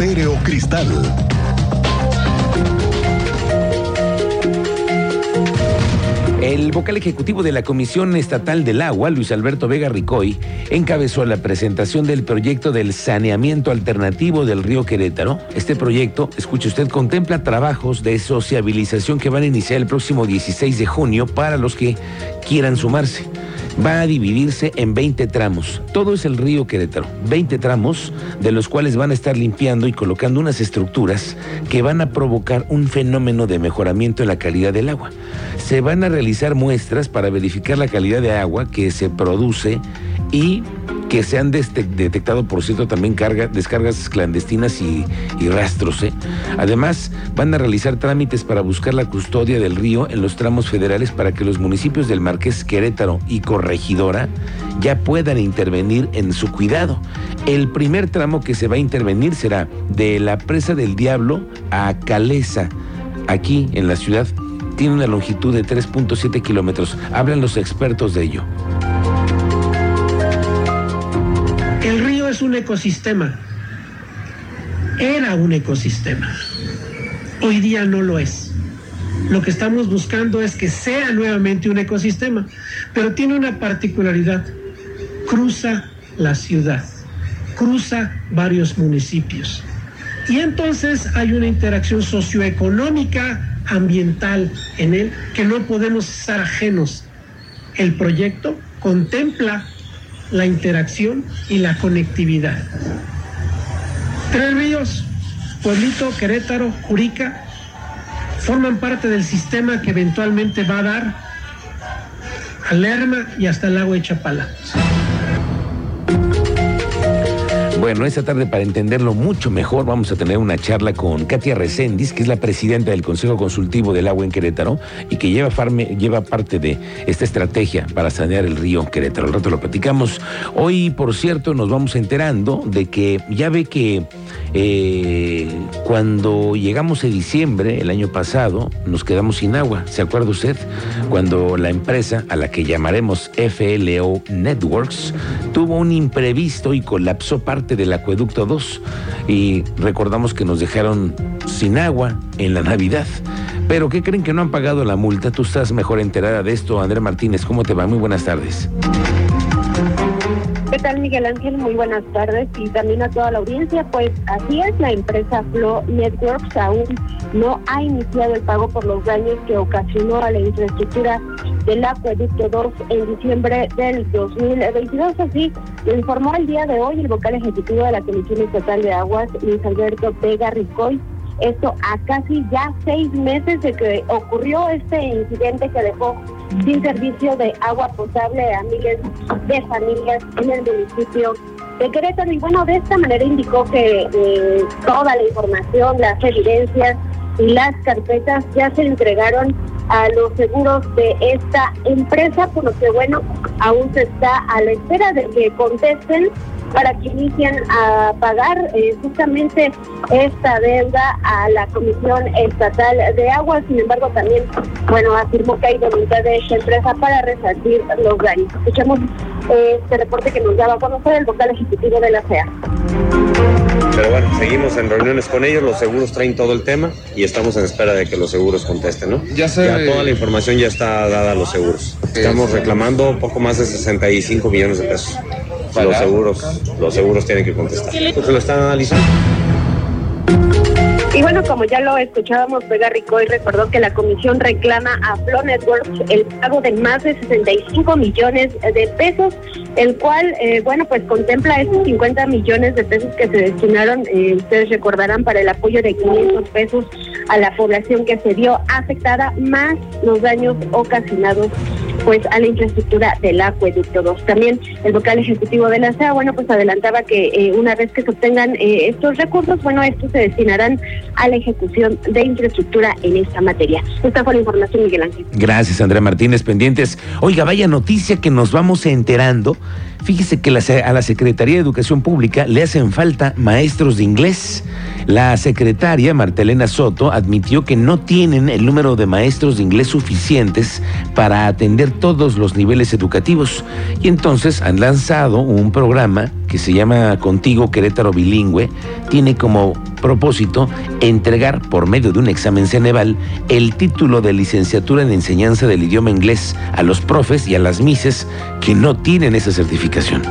Cristal. El vocal ejecutivo de la Comisión Estatal del Agua, Luis Alberto Vega Ricoy, encabezó la presentación del proyecto del saneamiento alternativo del río Querétaro. Este proyecto, escuche usted, contempla trabajos de sociabilización que van a iniciar el próximo 16 de junio para los que quieran sumarse va a dividirse en 20 tramos. Todo es el río Querétaro. 20 tramos de los cuales van a estar limpiando y colocando unas estructuras que van a provocar un fenómeno de mejoramiento en la calidad del agua. Se van a realizar muestras para verificar la calidad de agua que se produce y que se han detectado, por cierto, también carga, descargas clandestinas y, rastros. ¿eh? Además, van a realizar trámites para buscar la custodia del río en los tramos federales para que los municipios del Marqués Querétaro y Corregidora ya puedan intervenir en su cuidado. El primer tramo que se va a intervenir será de la presa del Diablo a Caleza, aquí en la ciudad. Tiene una longitud de 3.7 kilómetros. Hablan los expertos de ello. Un ecosistema. Era un ecosistema. Hoy día no lo es. Lo que estamos buscando es que sea nuevamente un ecosistema, pero tiene una particularidad. Cruza la ciudad, cruza varios municipios. Y entonces hay una interacción socioeconómica, ambiental en él, que no podemos estar ajenos. El proyecto contempla la interacción y la conectividad. Tres ríos, Pueblito, Querétaro, Jurica, forman parte del sistema que eventualmente va a dar a Lerma y hasta el lago de Chapala. Bueno, esta tarde para entenderlo mucho mejor vamos a tener una charla con Katia Recendis, que es la presidenta del Consejo Consultivo del Agua en Querétaro y que lleva, parte de esta estrategia para sanear el río Querétaro. Al rato lo platicamos. Hoy, por cierto, nos vamos enterando de que ya ve que eh, cuando llegamos a diciembre el año pasado nos quedamos sin agua. ¿Se acuerda usted? Cuando la empresa a la que llamaremos FLO Networks tuvo un imprevisto y colapsó parte del acueducto 2 y recordamos que nos dejaron sin agua en la Navidad. Pero ¿qué creen que no han pagado la multa? Tú estás mejor enterada de esto, André Martínez. ¿Cómo te va? Muy buenas tardes. ¿Qué tal, Miguel Ángel? Muy buenas tardes y también a toda la audiencia. Pues así es, la empresa Flow Networks aún no ha iniciado el pago por los daños que ocasionó a la infraestructura del acueducto 2 en diciembre del 2022. Así lo informó el día de hoy el vocal ejecutivo de la Comisión Estatal de Aguas, Luis Alberto Vega Ricoy. Esto a casi ya seis meses de que ocurrió este incidente que dejó sin servicio de agua potable a miles de familias en el municipio de Querétaro. Y bueno, de esta manera indicó que eh, toda la información, las evidencias y las carpetas ya se entregaron a los seguros de esta empresa, por lo que bueno, aún se está a la espera de que contesten para que inicien a pagar eh, justamente esta deuda a la Comisión Estatal de Agua. Sin embargo, también, bueno, afirmó que hay voluntad de esta empresa para resarcir los daños. Escuchemos eh, este reporte que nos daba a conocer el vocal ejecutivo de la CEA. Pero bueno, seguimos en reuniones con ellos, los seguros traen todo el tema y estamos en espera de que los seguros contesten, ¿no? Ya, sé, ya toda la información ya está dada a los seguros. Estamos reclamando poco más de 65 millones de pesos. Los seguros, los seguros tienen que contestar. Porque lo están analizando. Bueno, como ya lo escuchábamos, Vega Ricoy recordó que la comisión reclama a Flow Networks el pago de más de 65 millones de pesos, el cual, eh, bueno, pues contempla esos 50 millones de pesos que se destinaron, eh, ustedes recordarán, para el apoyo de 500 pesos a la población que se vio afectada, más los daños ocasionados pues a la infraestructura del acueducto 2. También el vocal ejecutivo de la SEA, bueno, pues adelantaba que eh, una vez que se obtengan eh, estos recursos, bueno, estos se destinarán a la ejecución de infraestructura en esta materia. Esta fue la información, Miguel Ángel. Gracias, Andrea Martínez, pendientes. Oiga, vaya noticia que nos vamos enterando. Fíjese que a la Secretaría de Educación Pública le hacen falta maestros de inglés. La secretaria Martelena Soto admitió que no tienen el número de maestros de inglés suficientes para atender todos los niveles educativos y entonces han lanzado un programa que se llama Contigo Querétaro Bilingüe. Tiene como Propósito, entregar por medio de un examen Ceneval el título de licenciatura en enseñanza del idioma inglés a los profes y a las mises que no tienen esa certificación.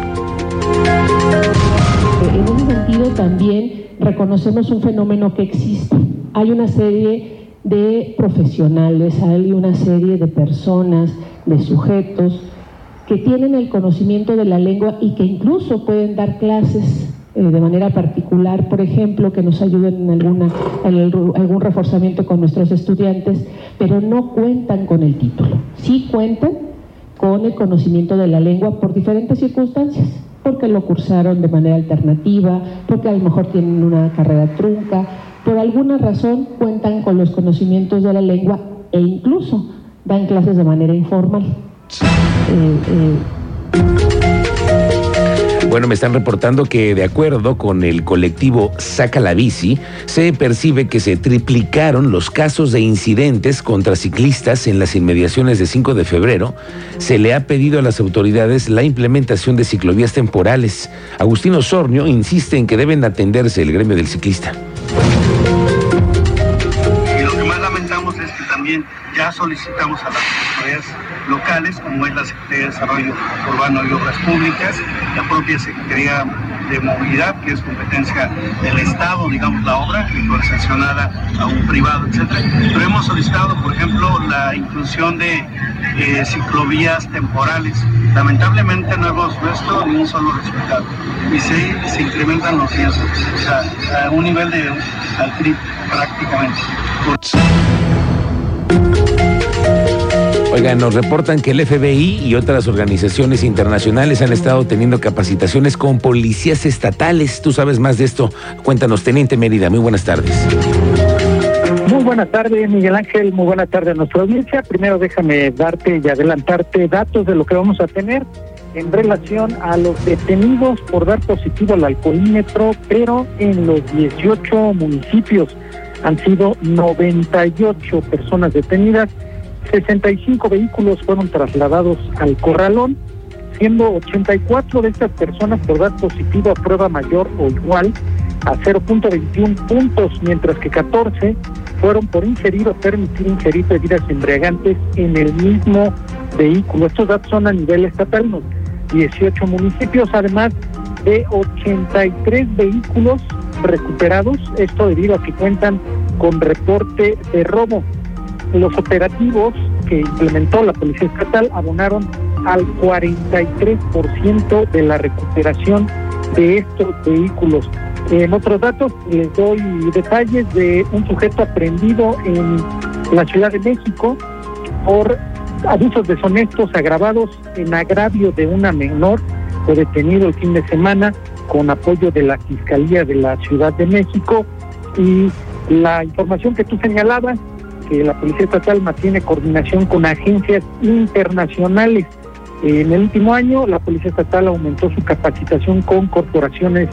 En ese sentido también reconocemos un fenómeno que existe. Hay una serie de profesionales, hay una serie de personas, de sujetos que tienen el conocimiento de la lengua y que incluso pueden dar clases eh, de manera particular, por ejemplo, que nos ayuden en, alguna, en algún reforzamiento con nuestros estudiantes, pero no cuentan con el título. Sí cuentan con el conocimiento de la lengua por diferentes circunstancias, porque lo cursaron de manera alternativa, porque a lo mejor tienen una carrera trunca, por alguna razón cuentan con los conocimientos de la lengua e incluso dan clases de manera informal. Bueno, me están reportando que de acuerdo con el colectivo Saca la Bici, se percibe que se triplicaron los casos de incidentes contra ciclistas en las inmediaciones de 5 de febrero. Se le ha pedido a las autoridades la implementación de ciclovías temporales. Agustino Sornio insiste en que deben atenderse el gremio del ciclista. Ya solicitamos a las autoridades locales, como es la Secretaría de Desarrollo Urbano y Obras Públicas, la propia Secretaría de Movilidad, que es competencia del Estado, digamos, la obra, y fue sancionada a un privado, etcétera. Pero hemos solicitado, por ejemplo, la inclusión de eh, ciclovías temporales. Lamentablemente no hemos visto ni un solo resultado. Y se, se incrementan los riesgos, o sea, a un nivel de al prácticamente. Oigan, nos reportan que el FBI y otras organizaciones internacionales han estado teniendo capacitaciones con policías estatales. Tú sabes más de esto. Cuéntanos, Teniente Mérida. Muy buenas tardes. Muy buenas tardes, Miguel Ángel. Muy buenas tardes a nuestra audiencia. Primero déjame darte y adelantarte datos de lo que vamos a tener en relación a los detenidos por dar positivo al alcoholímetro, pero en los 18 municipios han sido 98 personas detenidas 65 vehículos fueron trasladados al corralón, siendo 84 de estas personas por dar positivo a prueba mayor o igual a 0.21 puntos, mientras que 14 fueron por ingerir o permitir ingerir bebidas embriagantes en el mismo vehículo. Estos datos son a nivel estatal, en 18 municipios, además de 83 vehículos recuperados, esto debido a que cuentan con reporte de robo los operativos que implementó la Policía Estatal abonaron al 43% de la recuperación de estos vehículos. En otros datos les doy detalles de un sujeto aprendido en la Ciudad de México por abusos deshonestos agravados en agravio de una menor. Fue detenido el fin de semana con apoyo de la Fiscalía de la Ciudad de México y la información que tú señalabas que la Policía Estatal mantiene coordinación con agencias internacionales. En el último año, la Policía Estatal aumentó su capacitación con corporaciones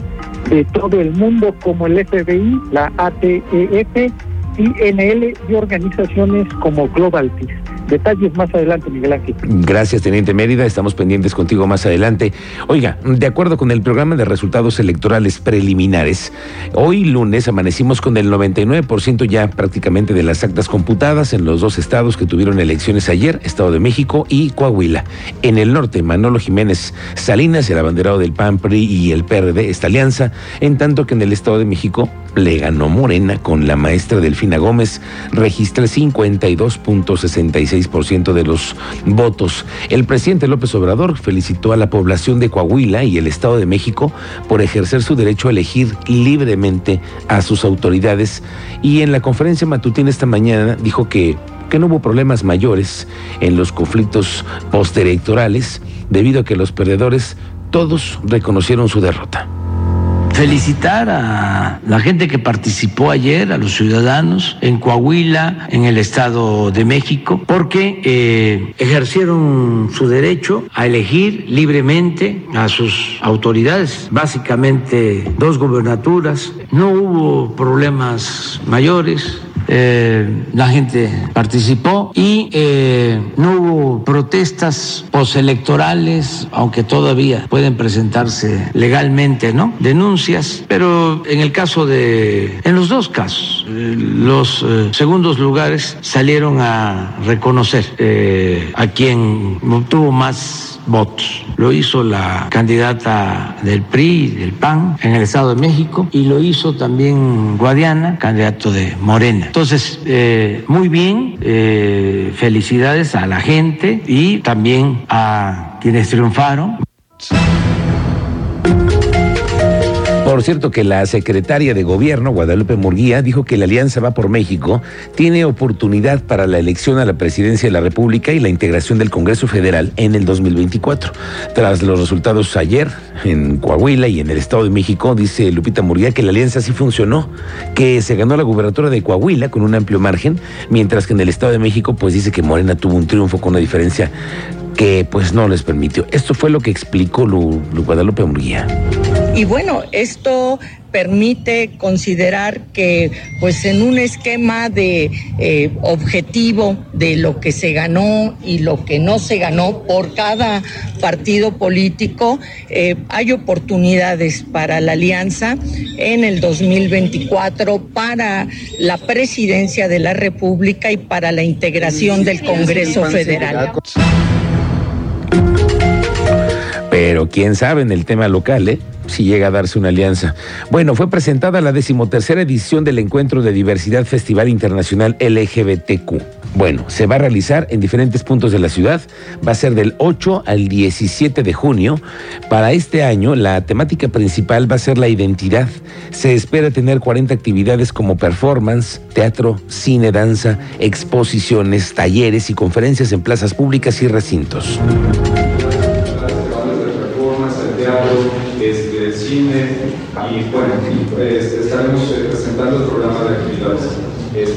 de todo el mundo como el FBI, la ATEF, INL y organizaciones como Global Peace. Detalles más adelante, Miguel Ángel. Gracias, Teniente Mérida. Estamos pendientes contigo más adelante. Oiga, de acuerdo con el programa de resultados electorales preliminares, hoy lunes amanecimos con el 99% ya prácticamente de las actas computadas en los dos estados que tuvieron elecciones ayer, Estado de México y Coahuila. En el norte, Manolo Jiménez Salinas, el abanderado del PAN, PRI y el PRD, esta alianza, en tanto que en el Estado de México le ganó Morena con la maestra Delfina Gómez, registra 52.66 ciento de los votos. El presidente López Obrador felicitó a la población de Coahuila y el Estado de México por ejercer su derecho a elegir libremente a sus autoridades y en la conferencia matutina esta mañana dijo que que no hubo problemas mayores en los conflictos postelectorales debido a que los perdedores todos reconocieron su derrota felicitar a la gente que participó ayer, a los ciudadanos en Coahuila, en el Estado de México, porque eh, ejercieron su derecho a elegir libremente a sus autoridades, básicamente dos gobernaturas. No hubo problemas mayores, la gente participó y no hubo protestas postelectorales, aunque todavía pueden presentarse legalmente, ¿no? Denuncias, pero en el caso de, en los dos casos, los segundos lugares salieron a reconocer a quien obtuvo más votos. Lo hizo la candidata del PRI, del PAN, en el Estado de México, y lo hizo también Guadiana, candidato de Morena. Entonces, eh, muy bien, eh, felicidades a la gente y también a quienes triunfaron. Por cierto que la secretaria de Gobierno, Guadalupe Murguía, dijo que la Alianza Va por México tiene oportunidad para la elección a la presidencia de la República y la integración del Congreso Federal en el 2024. Tras los resultados ayer en Coahuila y en el Estado de México, dice Lupita Murguía que la alianza sí funcionó, que se ganó la gubernatura de Coahuila con un amplio margen, mientras que en el Estado de México pues dice que Morena tuvo un triunfo con una diferencia que pues no les permitió. Esto fue lo que explicó Lu, Guadalupe Murguía. Y bueno, esto permite considerar que pues en un esquema de eh, objetivo de lo que se ganó y lo que no se ganó por cada partido político, eh, hay oportunidades para la alianza en el 2024 para la presidencia de la República y para la integración del Congreso Federal. Pero quién sabe en el tema local, ¿eh? Si llega a darse una alianza. Bueno, fue presentada la decimotercera edición del Encuentro de Diversidad Festival Internacional LGBTQ. Bueno, se va a realizar en diferentes puntos de la ciudad. Va a ser del 8 al 17 de junio. Para este año, la temática principal va a ser la identidad. Se espera tener 40 actividades como performance, teatro, cine, danza, exposiciones, talleres y conferencias en plazas públicas y recintos. Y bueno, pues, estaremos eh, presentando el programa de actividades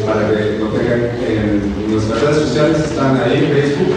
para que lo tengan en nuestras redes sociales, están ahí en Facebook,